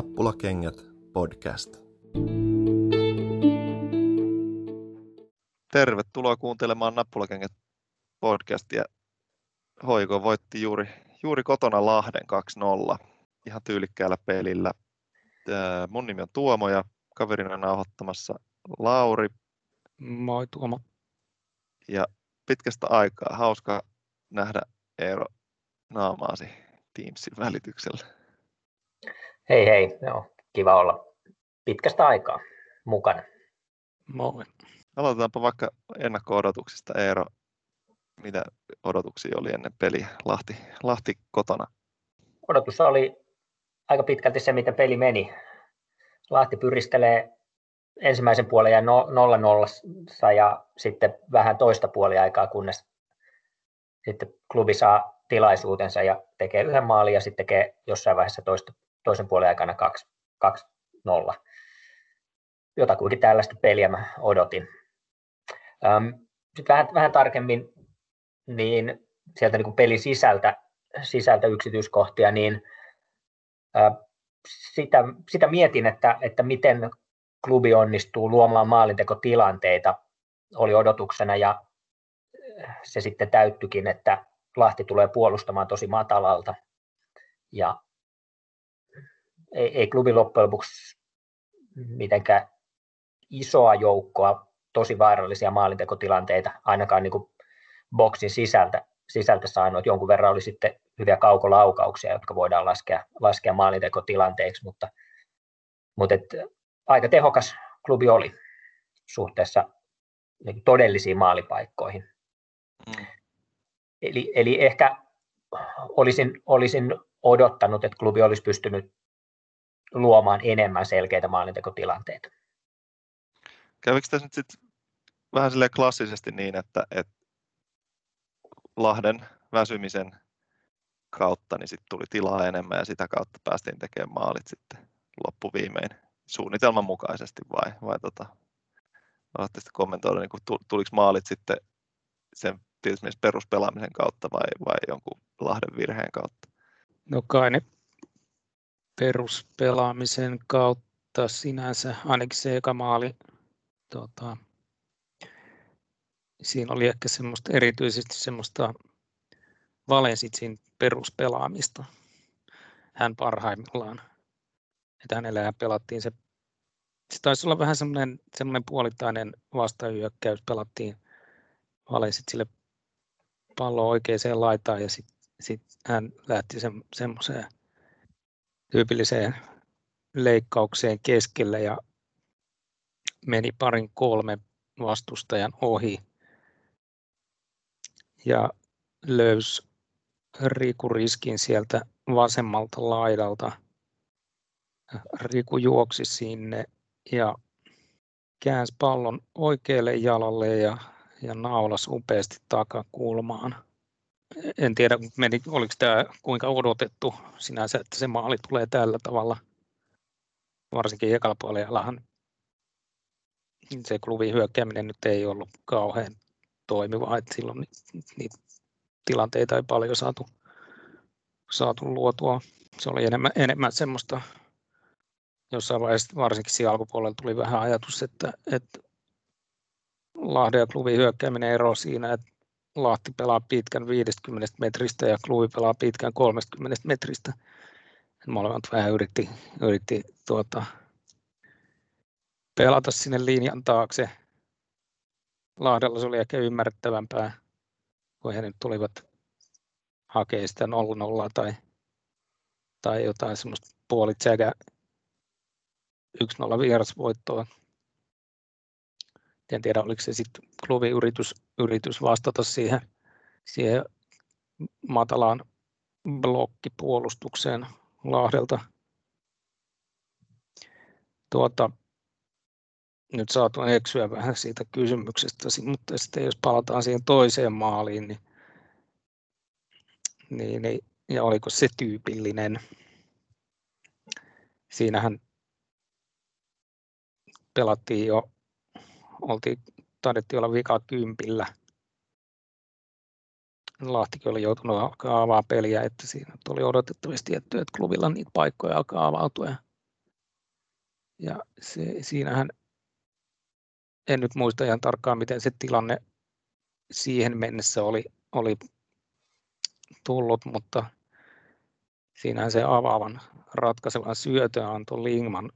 Nappulakengät podcast. Tervetuloa kuuntelemaan Nappulakengät podcastia. Hoiko voitti juuri, juuri kotona Lahden 2-0 ihan tyylikkäällä pelillä. Mun nimi on Tuomo ja kaverina nauhoittamassa Lauri. Moi Tuomo. Ja pitkästä aikaa hauska nähdä Eero naamaasi Teamsin välityksellä. Hei hei, joo, kiva olla pitkästä aikaa mukana. Moi. Aloitetaanpa vaikka ennakko-odotuksista. Eero, mitä odotuksia oli ennen peliä Lahti, Lahti kotona? Odotus oli aika pitkälti se, miten peli meni. Lahti pyristelee ensimmäisen puolen ja 0-0 ja sitten vähän toista puoliaikaa, kunnes sitten klubi saa tilaisuutensa ja tekee yhden maalin ja sitten tekee jossain vaiheessa toista, toisen puolen aikana 2-0. Jotakuinkin tällaista peliä mä odotin. Sitten vähän, vähän tarkemmin niin sieltä niin pelin sisältä, sisältä yksityiskohtia, niin sitä, sitä mietin, että, että miten klubi onnistuu luomaan maalintekotilanteita, oli odotuksena ja se sitten täyttyikin, että Lahti tulee puolustamaan tosi matalalta. Ja ei, ei klubi loppujen lopuksi mitenkään isoa joukkoa tosi vaarallisia maalintekotilanteita, ainakaan niin kuin boksin sisältä, sisältä saanut. Jonkun verran oli sitten hyviä kaukolaukauksia, jotka voidaan laskea, laskea maalintekotilanteiksi, mutta, mutta et, aika tehokas klubi oli suhteessa niin todellisiin maalipaikkoihin. Mm. Eli, eli ehkä olisin, olisin odottanut, että klubi olisi pystynyt luomaan enemmän selkeitä maalintekotilanteita. Kävikö tässä nyt sitten vähän sille klassisesti niin, että, että Lahden väsymisen kautta niin sit tuli tilaa enemmän ja sitä kautta päästiin tekemään maalit sitten loppuviimein suunnitelman mukaisesti vai, vai tota, Olette sitten kommentoida, niin tuliko maalit sitten sen peruspelaamisen kautta vai, vai jonkun Lahden virheen kautta? No kai ne peruspelaamisen kautta sinänsä, ainakin se eka maali, tota, siinä oli ehkä semmoista, erityisesti semmoista Valensitsin peruspelaamista. Hän parhaimmillaan. Että hänellä pelattiin se, se taisi olla vähän semmoinen, semmoinen puolittainen vastahyökkäys, pelattiin Valensitsille pallo oikeaan laitaan ja sitten sit hän lähti se, semmoiseen tyypilliseen leikkaukseen keskelle ja meni parin kolme vastustajan ohi ja löysi Riku riskin sieltä vasemmalta laidalta. Riku juoksi sinne ja käänsi pallon oikealle jalalle ja, ja naulas upeasti takakulmaan. En tiedä, meni, oliko tämä kuinka odotettu sinänsä, että se maali tulee tällä tavalla. Varsinkin ekalla se klubin hyökkääminen nyt ei ollut kauhean toimivaa, että silloin niitä tilanteita ei paljon saatu, saatu luotua. Se oli enemmän, enemmän semmoista, jossain vaiheessa varsinkin siinä alkupuolella tuli vähän ajatus, että, että Lahden ja klubin hyökkääminen ero siinä, että Lahti pelaa pitkän 50 metristä ja klubi pelaa pitkän 30 metristä. Molemmat vähän yritti, yritti tuota, pelata sinne linjan taakse. Lahdella se oli ehkä ymmärrettävämpää, kun he nyt tulivat hakemaan sitä 0 tai, tai jotain semmoista puolitsäkä 1-0 vierasvoittoa. En tiedä, oliko se sitten klubin yritys, yritys vastata siihen, siihen matalaan blokkipuolustukseen Lahdelta. Tuota, nyt saatu eksyä vähän siitä kysymyksestä, mutta sitten jos palataan siihen toiseen maaliin, niin, niin, niin ja oliko se tyypillinen? Siinähän pelattiin jo, oltiin, taidettiin olla vika kympillä. Lahtikin oli joutunut alkaa avaa peliä, että siinä oli odotettavasti tietty, että klubilla niitä paikkoja alkaa avautua. Ja se, siinähän, en nyt muista ihan tarkkaan, miten se tilanne siihen mennessä oli, oli tullut, mutta siinähän se avaavan ratkaisevan syötön antoi Lingman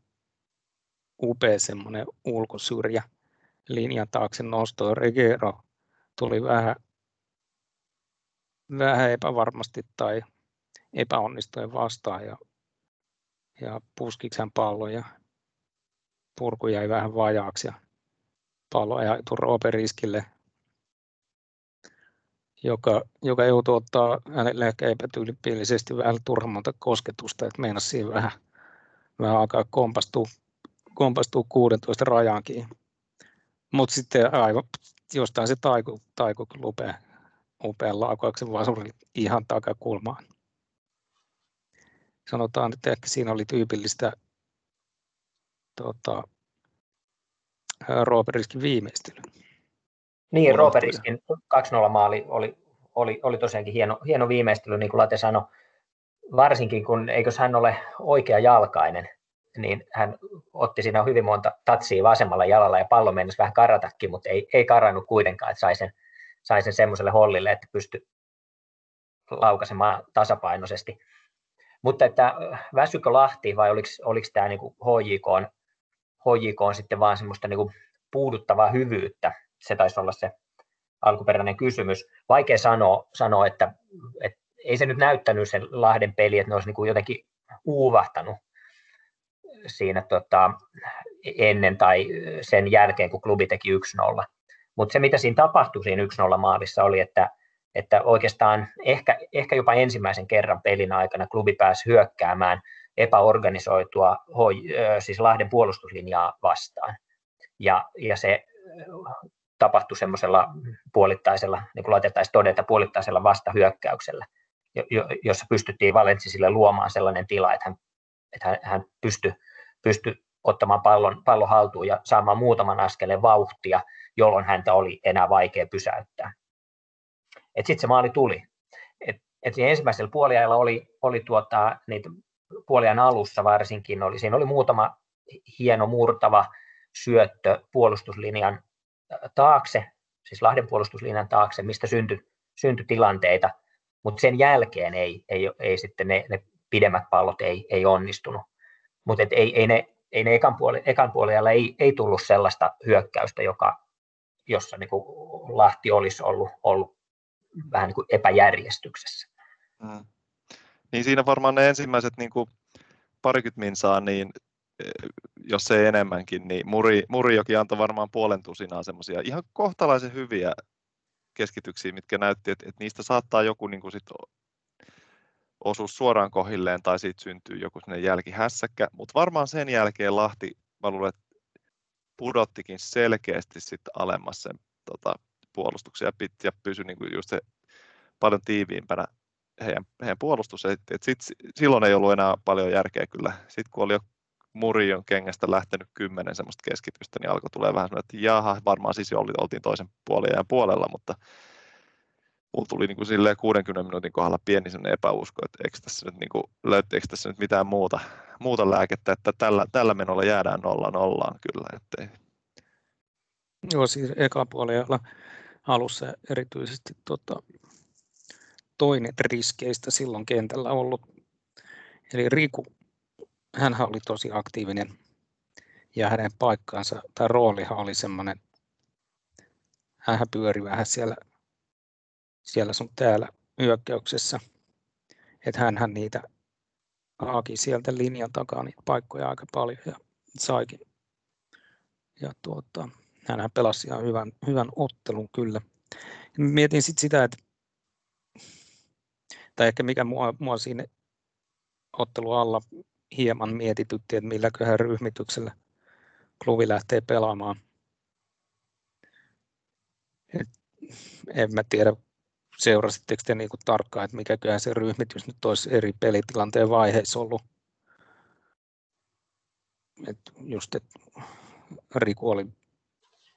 upea semmoinen ulkosyrjä linjan taakse nosto. Regero tuli vähän, vähän epävarmasti tai epäonnistuen vastaan ja, ja puskiksi hän pallon ja purku jäi vähän vajaaksi ja pallo ajautui Rooperiskille, joka, joka joutui ottaa hänelle ehkä epätyypillisesti vähän turhammalta kosketusta, että meinasi siinä vähän, vähän alkaa kompastua, kompastua 16 rajaankin. Mutta sitten aivan jostain se taiku, taiku upea, upean laukauksen vasuri ihan takakulmaan. Sanotaan, että ehkä siinä oli tyypillistä tota, Rooperiskin viimeistely. Niin, Rooperiskin 2-0 maali oli, oli, oli tosiaankin hieno, hieno viimeistely, niin kuin Late sanoi. Varsinkin kun, eikös hän ole oikea jalkainen, niin hän otti siinä hyvin monta tatsia vasemmalla jalalla ja pallo mennessä vähän karatakin, mutta ei, ei karannut kuitenkaan, että sai sen, sai sen semmoiselle hollille, että pystyi laukaisemaan tasapainoisesti. Mutta että väsykö Lahti vai oliko, oliko tämä niin HJK, on, HJK on sitten vaan semmoista niin puuduttavaa hyvyyttä? Se taisi olla se alkuperäinen kysymys. Vaikea sanoa, sanoa että, että ei se nyt näyttänyt sen Lahden peli, että ne olisi niin jotenkin uuvahtanut siinä tota, ennen tai sen jälkeen, kun klubi teki 1-0. Mutta se, mitä siinä tapahtui siinä 1-0 maalissa, oli, että, että oikeastaan ehkä, ehkä jopa ensimmäisen kerran pelin aikana klubi pääsi hyökkäämään epäorganisoitua siis Lahden puolustuslinjaa vastaan. Ja, ja se tapahtui semmoisella puolittaisella, niin kuin laitettaisiin todeta, puolittaisella vastahyökkäyksellä, jossa pystyttiin Valentsisille luomaan sellainen tila, että hän, että hän, hän pystyi pysty ottamaan pallon, pallon haltuun ja saamaan muutaman askeleen vauhtia, jolloin häntä oli enää vaikea pysäyttää. Sitten se maali tuli. Et, et ensimmäisellä puoliajalla oli, oli tuota, niitä puoliajan alussa varsinkin, oli, siinä oli muutama hieno murtava syöttö puolustuslinjan taakse, siis Lahden puolustuslinjan taakse, mistä syntyi, syntyi tilanteita, mutta sen jälkeen ei, ei, ei sitten ne, ne pidemmät pallot ei, ei onnistunut mutta ei, ei ne, ei ne ekan, puoli, ekan puolella ei, ei tullut sellaista hyökkäystä, joka, jossa niin kuin Lahti olisi ollut, ollut vähän niin kuin epäjärjestyksessä. Hmm. Niin siinä varmaan ne ensimmäiset niin kuin parikymmentä minsaa, niin jos ei enemmänkin, niin Muri, Murijoki antoi varmaan puolen tusinaa semmoisia ihan kohtalaisen hyviä keskityksiä, mitkä näytti, että, että niistä saattaa joku niin kuin sit osuus suoraan kohilleen tai siitä syntyy joku sinne jälkihässäkkä, mutta varmaan sen jälkeen Lahti, mä luulen, että pudottikin selkeästi sitten alemmas sen tota, puolustuksen ja, pit, ja pysyi niin just se paljon tiiviimpänä heidän, heidän puolustus. Et, et sit, silloin ei ollut enää paljon järkeä kyllä. Sitten kun oli jo Murion kengästä lähtenyt kymmenen semmoista keskitystä, niin alkoi tulee vähän semmoinen, että jaha, varmaan siis jo oltiin toisen puolen ja puolella, mutta mulla tuli niin kuin silleen 60 minuutin kohdalla pieni sellainen epäusko, että eikö tässä nyt, niin kuin, löytyykö tässä nyt mitään muuta, muuta lääkettä, että tällä, tällä menolla jäädään nolla nollaan kyllä. Ettei. Joo, siis eka puolella alussa erityisesti tota, toinen riskeistä silloin kentällä ollut. Eli Riku, hän oli tosi aktiivinen ja hänen paikkaansa tai roolihan oli semmoinen, hän pyöri vähän siellä siellä sun täällä hyökkäyksessä. Että hänhän niitä haki sieltä linjan takaa niitä paikkoja aika paljon ja saikin. Ja tuota, hänhän pelasi ihan hyvän, hyvän ottelun kyllä. Mietin sitten sitä, että tai ehkä mikä mua, mua siinä ottelu alla hieman mietitytti, että milläköhän ryhmityksellä klubi lähtee pelaamaan. Et en mä tiedä, seurasitteko te niin kuin tarkkaan, että mikäköhän se ryhmitys nyt olisi eri pelitilanteen vaiheissa ollut? Et just, että Riku oli,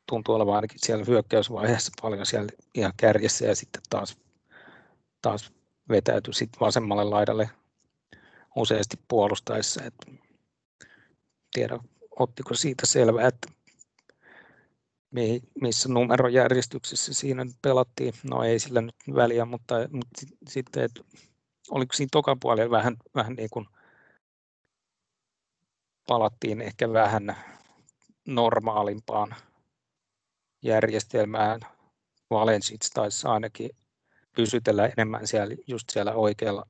tuntuu olevan ainakin siellä hyökkäysvaiheessa paljon siellä ihan kärjessä ja sitten taas, taas vetäytyi sit vasemmalle laidalle useasti puolustaessa. Et tiedä, ottiko siitä selvää, että missä numerojärjestyksessä siinä nyt pelattiin. No ei sillä nyt väliä, mutta, mutta sitten, että oliko siinä toka puolella vähän, vähän niin kuin palattiin ehkä vähän normaalimpaan järjestelmään. Valensits taisi ainakin pysytellä enemmän siellä, just siellä oikealla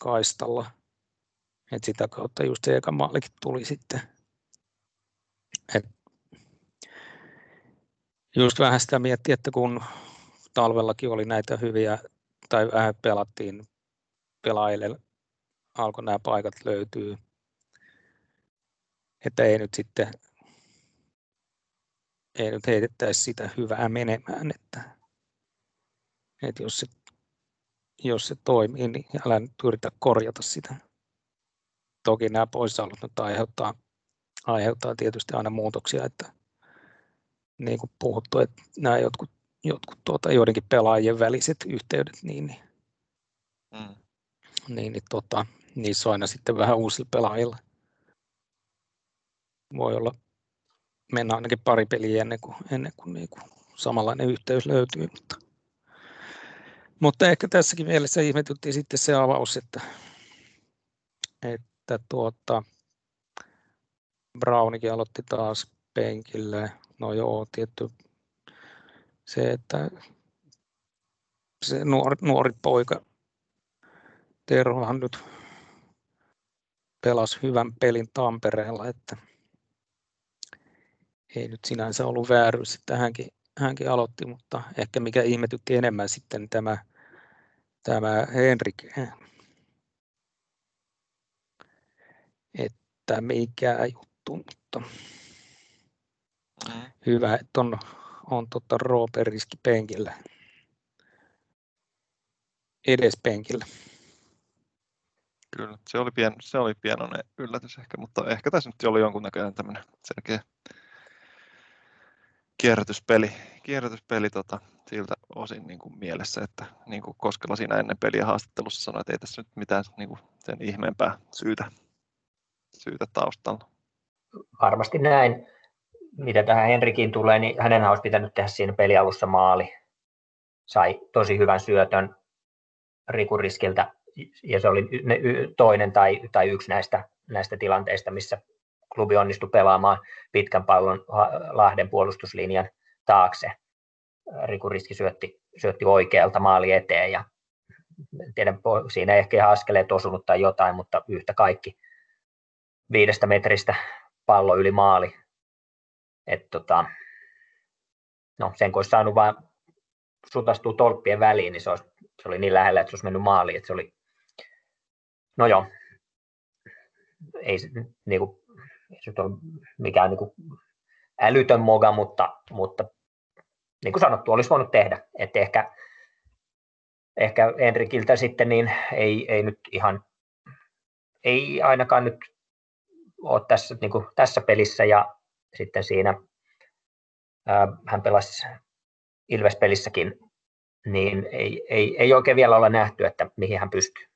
kaistalla. Et sitä kautta just se eka maalikin tuli sitten. Et just vähän sitä miettiä, että kun talvellakin oli näitä hyviä, tai vähän pelattiin pelaajille, alkoi nämä paikat löytyy, että ei nyt sitten ei nyt heitettäisi sitä hyvää menemään, että, että jos, se, jos se toimii, niin älä nyt yritä korjata sitä. Toki nämä poissaolot nyt aiheuttaa, aiheuttaa tietysti aina muutoksia, että niin kuin puhuttu, että nämä jotkut, jotkut tuota, joidenkin pelaajien väliset yhteydet, niin, niin, mm. niin, niin tota, niissä on aina sitten vähän uusilla pelaajilla. Voi olla, mennä ainakin pari peliä ennen kuin, ennen kuin, niin kuin samanlainen yhteys löytyy, mutta, mutta ehkä tässäkin mielessä ihmetyttiin sitten se avaus, että, että tuota, Brownikin aloitti taas penkille, no joo, tietty se, että se nuori, nuori poika Terhohan nyt pelasi hyvän pelin Tampereella, että ei nyt sinänsä ollut vääryys, että hänkin, hänkin aloitti, mutta ehkä mikä ihmetytti enemmän sitten tämä, tämä Henrik, että mikä juttu, mutta Mm. Hyvä, että on, on tota Rooperiski penkillä. Edes penkillä. Kyllä, se oli, pien, se oli pienoinen yllätys ehkä, mutta ehkä tässä nyt oli jonkunnäköinen tämmöinen selkeä kierrätyspeli, kierrätyspeli tota, siltä osin niin kuin mielessä, että niin kuin Koskela siinä ennen peliä haastattelussa sanoi, että ei tässä nyt mitään niin kuin sen ihmeempää syytä, syytä taustalla. Varmasti näin mitä tähän Henrikin tulee, niin hänen olisi pitänyt tehdä siinä pelialussa maali. Sai tosi hyvän syötön rikuriskiltä ja se oli toinen tai, tai yksi näistä, näistä tilanteista, missä klubi onnistui pelaamaan pitkän pallon Lahden puolustuslinjan taakse. Rikuriski syötti, syötti oikealta maali eteen ja tiedän, siinä ei ehkä ihan askeleet osunut tai jotain, mutta yhtä kaikki viidestä metristä pallo yli maali et tota, no, sen kun olisi saanut vain sutastua tolppien väliin, niin se, olisi, se oli niin lähellä, että se olisi mennyt maaliin. Että se oli, no joo, ei, niin kuin, ei se ole mikään niin kuin älytön moga, mutta, mutta niin kuin sanottu, olisi voinut tehdä. Että ehkä, ehkä Enrikiltä sitten niin ei, ei nyt ihan, ei ainakaan nyt ole tässä, niin kuin tässä pelissä ja sitten siinä hän pelasi Ilves-pelissäkin, niin ei, ei, ei oikein vielä ole nähty, että mihin hän pystyy.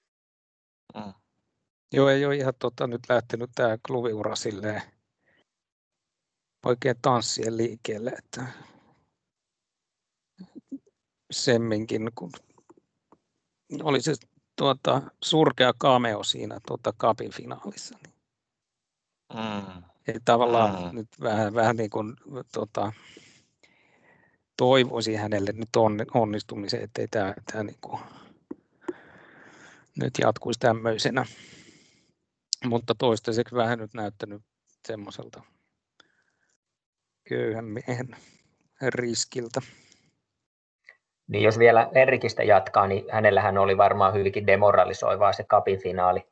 Mm. Joo, ei ole ihan tota, nyt lähtenyt tämä klubiura silleen oikein tanssien liikkeelle, että semminkin, kun oli se tuota, surkea cameo siinä tuota, kapin finaalissa. Niin. Mm. Eli tavallaan mm. nyt vähän, vähän niin kuin tota, toivoisin hänelle nyt on, onnistumisen, ettei tämä, tämä niin kuin, nyt jatkuisi tämmöisenä. Mutta toistaiseksi vähän nyt näyttänyt semmoiselta köyhän miehen riskiltä. Niin jos vielä Enrikistä jatkaa, niin hänellähän oli varmaan hyvinkin demoralisoivaa se kapin finaali.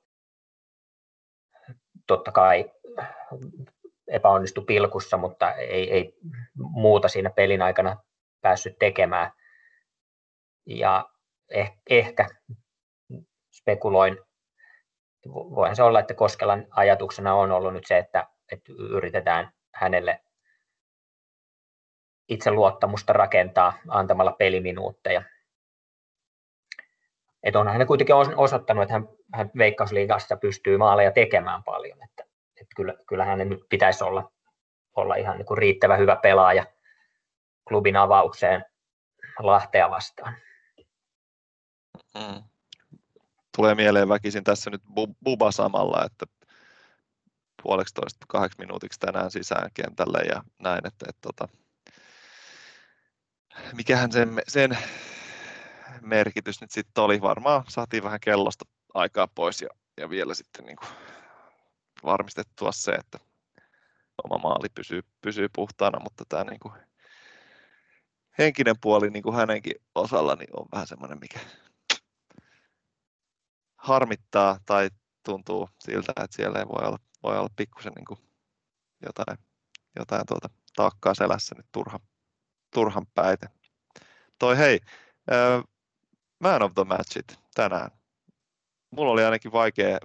Totta kai epäonnistui pilkussa, mutta ei, ei muuta siinä pelin aikana päässyt tekemään. Ja eh, ehkä spekuloin, voihan se olla, että Koskelan ajatuksena on ollut nyt se, että, että yritetään hänelle itseluottamusta rakentaa antamalla peliminuutteja. Että onhan hän kuitenkin osoittanut, että hän, hän Veikkausliigassa pystyy maaleja tekemään paljon. Että että kyllä, kyllähän ne nyt pitäisi olla, olla ihan niin kuin riittävä hyvä pelaaja klubin avaukseen Lahtea vastaan. Mm. Tulee mieleen väkisin tässä nyt Buba samalla, että puoleksi toista kahdeksi minuutiksi tänään sisään kentälle ja näin, että, että että tota, mikähän sen, sen merkitys nyt sitten oli. Varmaan saatiin vähän kellosta aikaa pois ja, ja vielä sitten niin kuin varmistettua se, että oma maali pysyy, pysyy puhtaana, mutta tämä niin kuin henkinen puoli niin kuin hänenkin osalla niin on vähän semmoinen, mikä harmittaa tai tuntuu siltä, että siellä ei voi olla, voi olla pikkusen niin jotain, jotain tuota taakkaa selässä nyt turha, turhan päite. Toi hei, äh, man of the matchit tänään. Mulla oli ainakin vaikea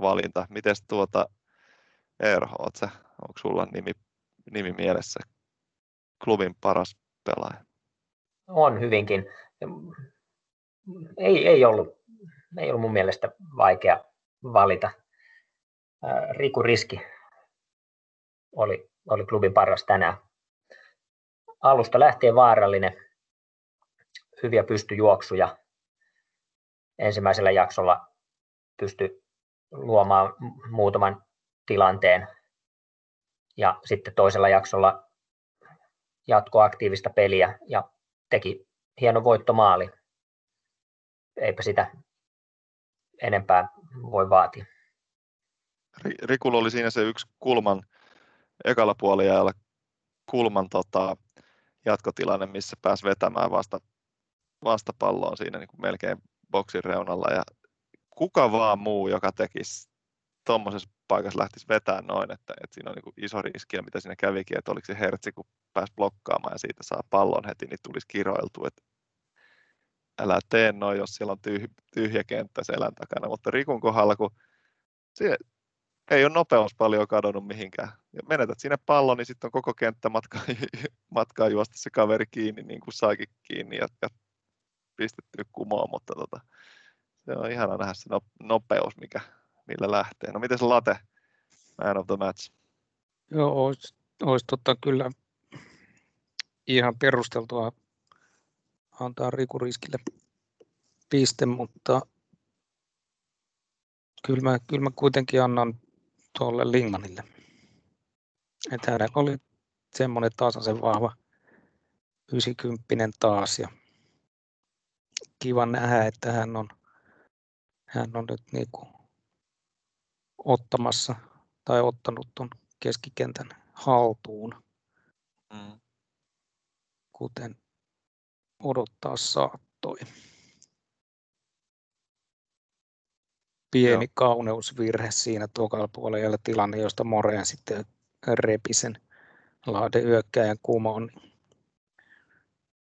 valinta. Mites tuota, Eero, onko sulla nimi, nimi mielessä klubin paras pelaaja? On hyvinkin. Ei, ei, ollut, ei ollut mun mielestä vaikea valita. Riku Riski oli, oli klubin paras tänään. Alusta lähtien vaarallinen, hyviä pystyjuoksuja. Ensimmäisellä jaksolla pystyi luomaan muutaman tilanteen ja sitten toisella jaksolla jatko aktiivista peliä ja teki hieno voittomaali. Eipä sitä enempää voi vaatia. Rikulla oli siinä se yksi kulman ekalla puolella kulman tota, jatkotilanne, missä pääsi vetämään vasta, vastapalloon siinä niin kuin melkein boksin reunalla ja kuka vaan muu, joka tekisi tuommoisessa paikassa lähtisi vetämään noin, että, että siinä on niin iso riski ja mitä siinä kävikin, että oliko se hertsi, kun pääsi blokkaamaan ja siitä saa pallon heti, niin tulisi kiroiltu, että älä tee noin, jos siellä on tyhjä, tyhjä kenttä selän takana, mutta Rikun kohdalla, kun se, ei ole nopeus paljon kadonnut mihinkään. Ja menetät sinne pallon, niin sitten on koko kenttä matkaa, matkaa juosta se kaveri kiinni, niin kuin saikin kiinni ja, ja pistetty kumoon, mutta tota, se on ihana nähdä se nopeus, mikä, millä lähtee. No miten se late, man of the match? Joo, olisi, olisi tota kyllä ihan perusteltua antaa Riku Riskille piste, mutta kyllä mä, kyllä mä kuitenkin annan tuolle Lingmanille. Että hänellä oli semmoinen tasaisen vahva 90 taas ja kiva nähdä, että hän on, hän on nyt niin kuin ottamassa tai ottanut tuon keskikentän haltuun, mm. kuten odottaa saattoi. Pieni Joo. kauneusvirhe siinä tokalla puolella tilanne, josta Moreen sitten repi sen Lahden yökkäjän kumoon. Niin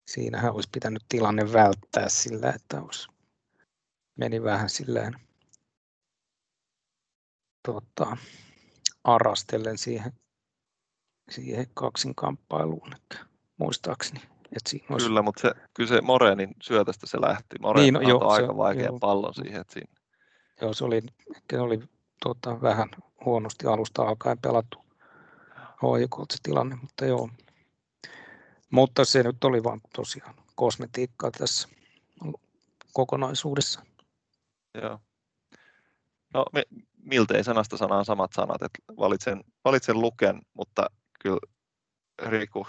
siinähän olisi pitänyt tilanne välttää sillä, että olisi meni vähän silleen tota, arastellen siihen, siihen kaksinkamppailuun, että muistaakseni. Että siinä olisi... Kyllä, mutta se, kyllä se Morenin syötästä se lähti. Moren niin, no, joo, aika se, vaikean joo, pallon siihen. Että siinä... Joo, se oli, se oli tota, vähän huonosti alusta alkaen pelattu HJK se tilanne, mutta joo. Mutta se nyt oli vain tosiaan kosmetiikkaa tässä kokonaisuudessa. Joo. No me, miltei sanasta sanaan samat sanat, että valitsen, valitsen Luken, mutta kyllä Riku,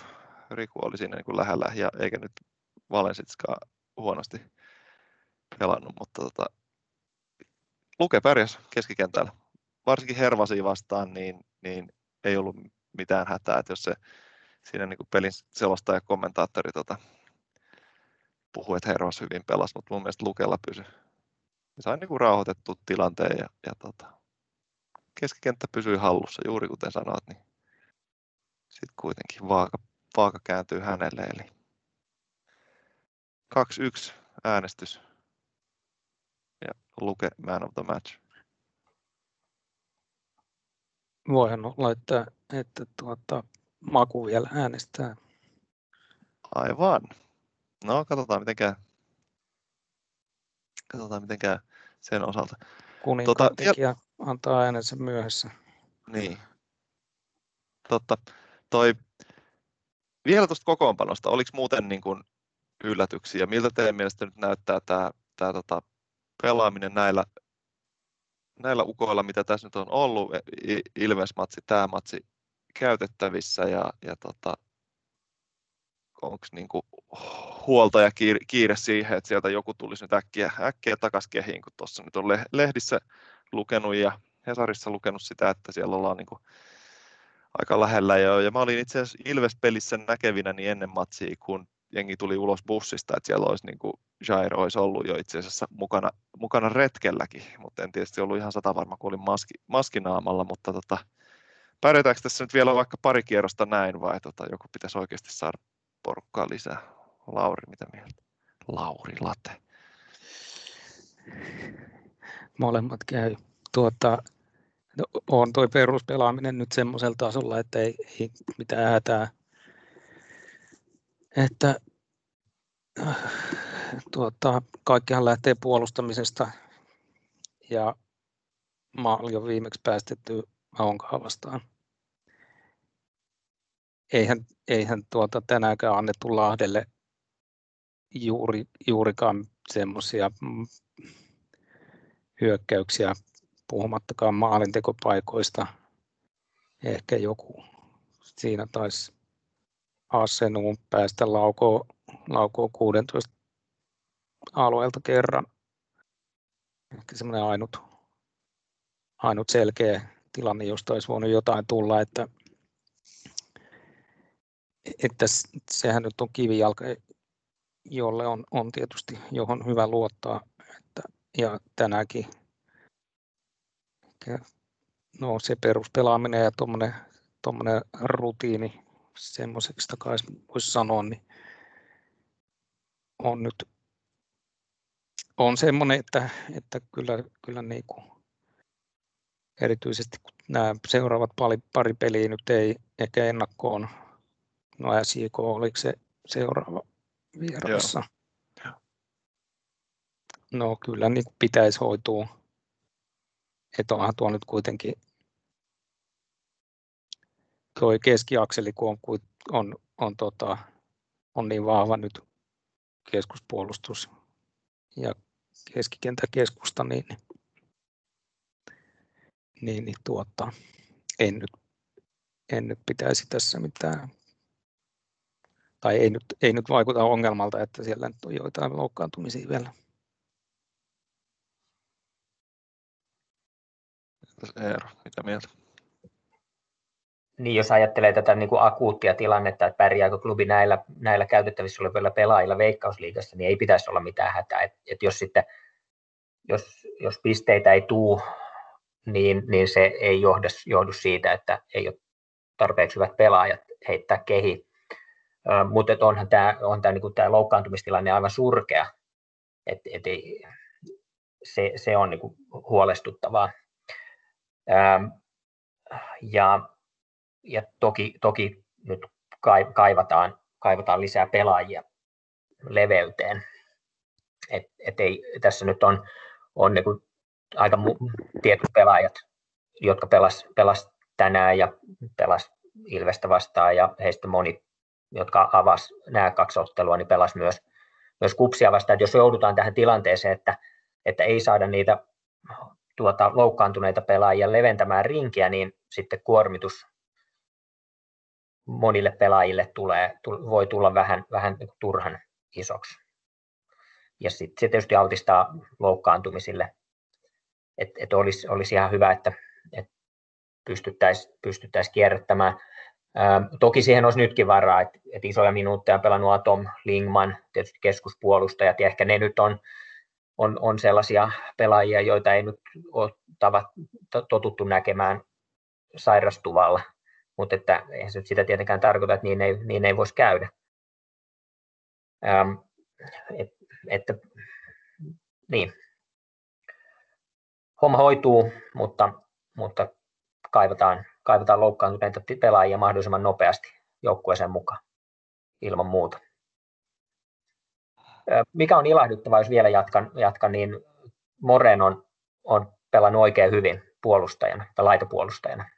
Riku oli siinä niin kuin lähellä ja eikä nyt Valensitskaan huonosti pelannut, mutta tota, Luke pärjäs keskikentällä. Varsinkin Hervasi vastaan, niin, niin ei ollut mitään hätää, että jos se siinä niin kuin pelin selostaja ja kommentaattori tota, puhui, että Hervas hyvin pelasi, mutta mun mielestä Lukella pysyi. Sain niin rauhoitettu tilanteen ja, ja tota, keskikenttä pysyi hallussa, juuri kuten sanoit, niin sitten kuitenkin vaaka, vaaka kääntyy hänelle. Eli 2-1 äänestys ja Luke Man of the Match. Voihan laittaa, että tuota, Maku vielä äänestää. Aivan. No, katsotaan miten käy. Katsotaan miten käy sen osalta. Kuninkaan tota, tekijä antaa äänensä myöhässä. Niin. Totta. Toi, vielä tuosta kokoonpanosta, oliko muuten niin kuin yllätyksiä? Miltä teidän mielestä nyt näyttää tämä, tämä tota, pelaaminen näillä, näillä ukoilla, mitä tässä nyt on ollut, Ilves-matsi, tämä matsi käytettävissä ja, ja tota, onko niin huolta ja kiire, kiire siihen, että sieltä joku tulisi nyt äkkiä, äkkiä takaisin kehiin, kun tuossa nyt on lehdissä lukenut ja Hesarissa lukenut sitä, että siellä ollaan niin kuin aika lähellä jo. Ja mä olin itse asiassa Ilves-pelissä näkevinä niin ennen matsia, kun jengi tuli ulos bussista, että siellä olisi niin kuin Jair olisi ollut jo itse asiassa mukana, mukana retkelläkin, mutta en tietysti ollut ihan sata varma, kun olin maski, maskinaamalla, mutta tota, pärjätäänkö tässä nyt vielä vaikka pari kierrosta näin vai tota, joku pitäisi oikeasti saada porukkaa lisää? Lauri, mitä mieltä? Lauri Late. Molemmat käy. Tuota, no, on tuo peruspelaaminen nyt semmoisella tasolla, että ei, ei mitään hätää. Että tuota, kaikkihan lähtee puolustamisesta ja maali on viimeksi päästetty Aonkaa vastaan. Eihän, eihän tuota tänäänkään annettu Lahdelle juuri, juurikaan semmoisia mm, hyökkäyksiä, puhumattakaan maalintekopaikoista. Ehkä joku siinä taisi Assenuun päästä laukoo, laukoo 16 alueelta kerran. Ehkä semmoinen ainut, ainut selkeä tilanne, josta olisi voinut jotain tulla, että, että sehän nyt on kivijalka, jolle on, on tietysti, johon hyvä luottaa. Että, ja tänäänkin no, se peruspelaaminen ja tuommoinen rutiini, semmoiseksi takaisin voisi sanoa, niin on nyt on semmoinen, että, että kyllä, kyllä niin kuin, erityisesti kun nämä seuraavat pari, pari peliä nyt ei ehkä ennakkoon, no SJK oliko se seuraava vierassa. No kyllä niin pitäisi hoitua. Että onhan tuo nyt kuitenkin tuo keskiakseli, kun on, on, on, tota, on niin vahva nyt keskuspuolustus ja keskikentäkeskusta, niin, niin, niin tuota, en, nyt, en nyt pitäisi tässä mitään, tai ei nyt, ei nyt vaikuta ongelmalta, että siellä nyt on joitain loukkaantumisia vielä. Eero, mitä mieltä? Niin, jos ajattelee tätä niin kuin akuuttia tilannetta, että pärjääkö klubi näillä, näillä käytettävissä olevilla pelaajilla Veikkausliigassa, niin ei pitäisi olla mitään hätää. Et, et jos, sitten, jos, jos pisteitä ei tule, niin, niin se ei johdu, johdu siitä, että ei ole tarpeeksi hyvät pelaajat heittää kehi. Mutta onhan tämä, on tämä, niin tämä loukkaantumistilanne aivan surkea. Et, et ei, se, se on niin kuin huolestuttavaa. ja ja toki, toki nyt kaivataan, kaivataan lisää pelaajia leveyteen. Et, et ei, tässä nyt on, on niin kuin aika mu- tietyt pelaajat, jotka pelas, pelas tänään ja pelas Ilvestä vastaan ja heistä moni, jotka avas nämä kaksi ottelua, niin pelas myös, myös kupsia vastaan. Et jos joudutaan tähän tilanteeseen, että, että ei saada niitä tuota, loukkaantuneita pelaajia leventämään rinkiä, niin sitten kuormitus monille pelaajille tulee, voi tulla vähän, vähän niin turhan isoksi. Ja sitten se tietysti altistaa loukkaantumisille. Et, et olisi, olisi ihan hyvä, että et pystyttäisiin pystyttäisi kierrättämään. Ää, toki siihen olisi nytkin varaa, että et isoja minuutteja on pelannut Atom, Lingman, tietysti keskuspuolustajat, ja ehkä ne nyt on, on, on sellaisia pelaajia, joita ei nyt ole tavat, totuttu näkemään sairastuvalla mutta että eihän se nyt sitä tietenkään tarkoita, että niin ei, niin ei voisi käydä. Ähm, et, että, niin. Homma hoituu, mutta, mutta kaivataan, kaivataan loukkaantuneita pelaajia mahdollisimman nopeasti joukkueeseen mukaan ilman muuta. Mikä on ilahduttavaa, jos vielä jatkan, jatkan niin Moren on, on pelannut oikein hyvin puolustajana tai laitopuolustajana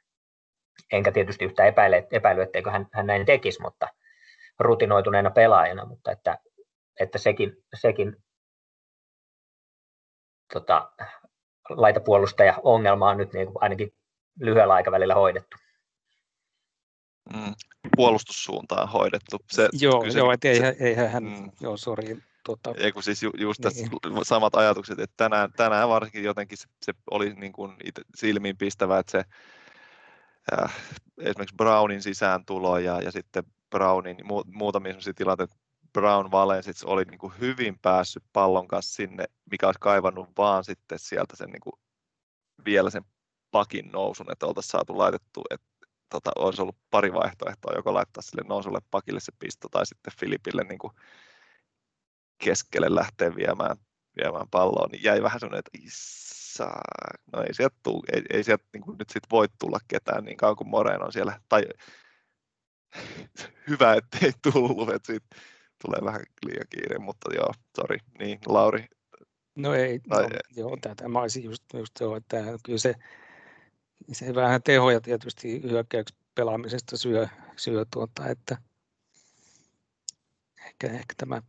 enkä tietysti yhtä epäile, epäily, etteikö hän, hän näin tekisi, mutta rutinoituneena pelaajana, mutta että, että sekin, sekin tota, laitapuolustaja ongelma on nyt niin kuin ainakin lyhyellä aikavälillä hoidettu. Mm, puolustussuuntaan hoidettu. Se, joo, kyse, joo, et eihän, eihän hän, mm, joo, sori. Tota, ei kun siis ju, just niin. samat ajatukset, että tänään, tänään varsinkin jotenkin se, se oli niin kuin silmiin pistävä, että se äh, esimerkiksi Brownin sisääntulo ja, ja sitten Brownin mu, muutamia sellaisia tilanteita, Brown Valensits oli niin kuin hyvin päässyt pallon kanssa sinne, mikä olisi kaivannut vaan sitten sieltä sen niin kuin vielä sen pakin nousun, että oltaisiin saatu laitettu, että tota, olisi ollut pari vaihtoehtoa, joko laittaa sille nousulle pakille se pisto tai sitten Filipille niin kuin keskelle lähteä viemään, viemään palloa, niin jäi vähän sellainen, että issa, no ei sieltä, tuu, ei, ei sieltä niin kuin nyt sit voi tulla ketään niin kauan kuin Moreen on siellä, tai hyvä, ettei tullut, että siitä tulee vähän liian kiire, mutta joo, sori, niin Lauri. No ei, tai, no, joo, tätä mä olisin just, just joo, että kyllä se, se vähän tehoja tietysti hyökkäyksi pelaamisesta syö, syö tuota, että ehkä, ehkä tämä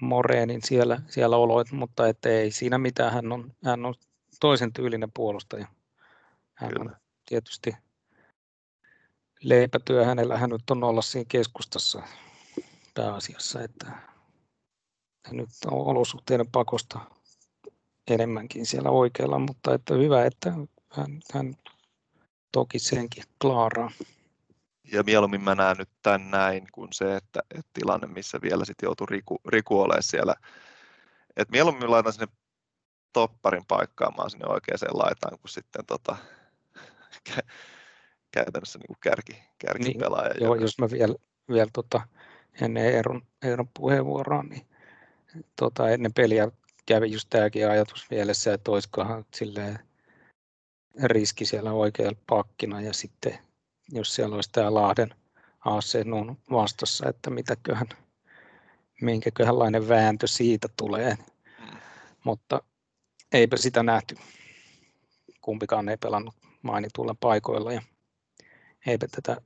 Moreenin siellä, siellä oloit, mutta että ei siinä mitään, hän on, hän on toisen tyylinen puolustaja. Hän Kyllä. on tietysti leipätyö hänellä, hän nyt on olla siinä keskustassa pääasiassa, että nyt on olosuhteiden pakosta enemmänkin siellä oikealla, mutta että hyvä, että hän, hän toki senkin klaaraa. Ja mieluummin mä näen nyt tämän näin kuin se, että, että tilanne, missä vielä sitten joutuu Riku, Riku olemaan siellä. Et mieluummin laitan sinne topparin paikkaamaan sinne oikeaan laitaan, kuin sitten tota, käytännössä niin kuin kärki, kärkipelaaja. Niin, joo, jos mä vielä, vielä tota, ennen Eeron, Eeron puheenvuoroa, niin tota, ennen peliä kävi just tämäkin ajatus mielessä, että olisikohan silleen riski siellä oikealla pakkina ja sitten jos siellä olisi tämä Lahden AC Nun vastassa, että mitäköhän, minkäköhänlainen vääntö siitä tulee. Mutta eipä sitä nähty. Kumpikaan ei pelannut mainituilla paikoilla ja eipä tätä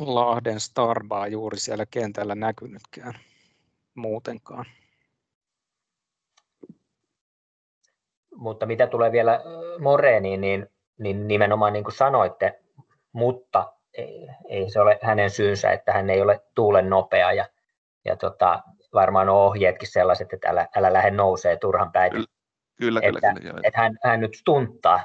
Lahden Starbaa juuri siellä kentällä näkynytkään muutenkaan. Mutta mitä tulee vielä Moreeniin, niin, niin nimenomaan niin kuin sanoitte, mutta ei, ei se ole hänen syynsä, että hän ei ole tuulen nopea ja, ja tota, varmaan on ohjeetkin sellaiset, että älä, älä lähde nousee turhan päin. Kyllä, kyllä, että, kyllä, että hän, hän nyt stunttaa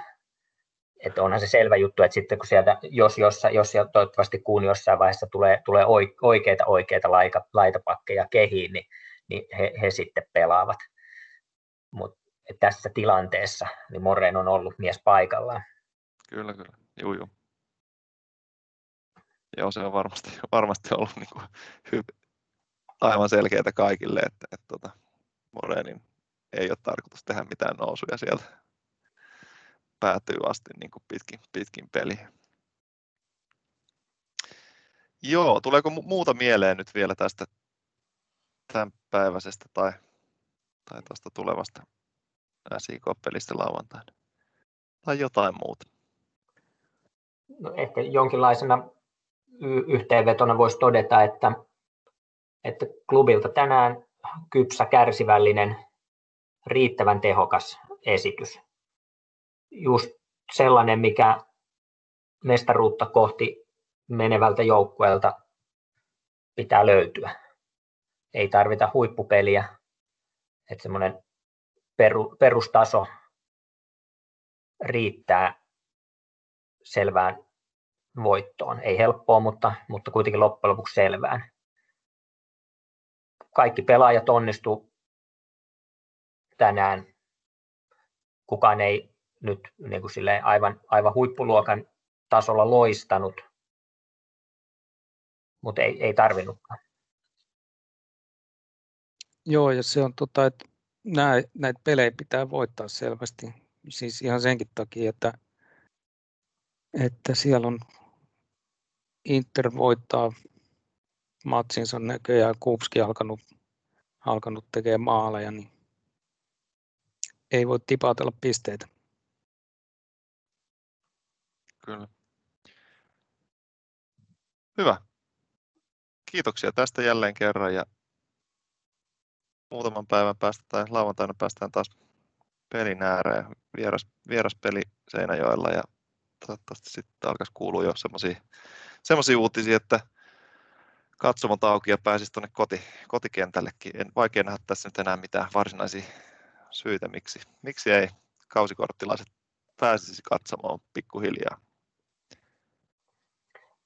että onhan se selvä juttu, että sitten kun sieltä, jos, jos, jos ja toivottavasti kuun jossain vaiheessa tulee, tulee oikeita oikeita laita, laitapakkeja kehiin, niin, niin he, he sitten pelaavat. Mutta tässä tilanteessa niin Moreen on ollut mies paikallaan. Kyllä, kyllä. Juu, juu. Joo, se on varmasti, varmasti ollut niin kuin hyvä, aivan selkeää kaikille, että, että, että tota, Moreenin ei ole tarkoitus tehdä mitään nousuja sieltä päätyy asti niin kuin pitkin, pitkin peliä. Joo, tuleeko muuta mieleen nyt vielä tästä tämän päiväisestä tai, tai tuosta tulevasta SIK-pelistä lauantaina? Tai jotain muuta? No ehkä jonkinlaisena y- yhteenvetona voisi todeta, että, että klubilta tänään kypsä, kärsivällinen, riittävän tehokas esitys just sellainen, mikä mestaruutta kohti menevältä joukkueelta pitää löytyä. Ei tarvita huippupeliä, että semmoinen peru, perustaso riittää selvään voittoon. Ei helppoa, mutta, mutta kuitenkin loppujen lopuksi selvään. Kaikki pelaajat onnistu tänään. Kukaan ei nyt niin kuin aivan, aivan huippuluokan tasolla loistanut, mutta ei, ei tarvinnutkaan. Joo, ja se on tota, että nää, näitä pelejä pitää voittaa selvästi. Siis ihan senkin takia, että, että siellä on Inter voittaa matsinsa näköjään, Kupski alkanut, alkanut tekemään maaleja, niin ei voi tipatella pisteitä. kyllä. Hyvä. Kiitoksia tästä jälleen kerran ja muutaman päivän päästä tai lauantaina päästään taas pelin ääreen. Vieras, vieras peli Seinäjoella ja toivottavasti sitten alkaisi kuulua jo semmoisia uutisia, että katsomot auki ja pääsisi tuonne koti, kotikentällekin. En vaikea nähdä tässä nyt enää mitään varsinaisia syitä, miksi, miksi ei kausikorttilaiset pääsisi katsomaan pikkuhiljaa.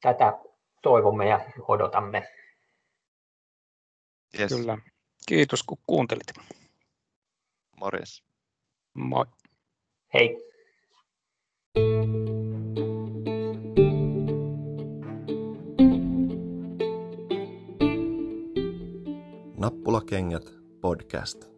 Tätä toivomme ja odotamme. Yes. Kyllä. Kiitos kun kuuntelit. Morjes. Moi. Hei. Nappulakengät podcast.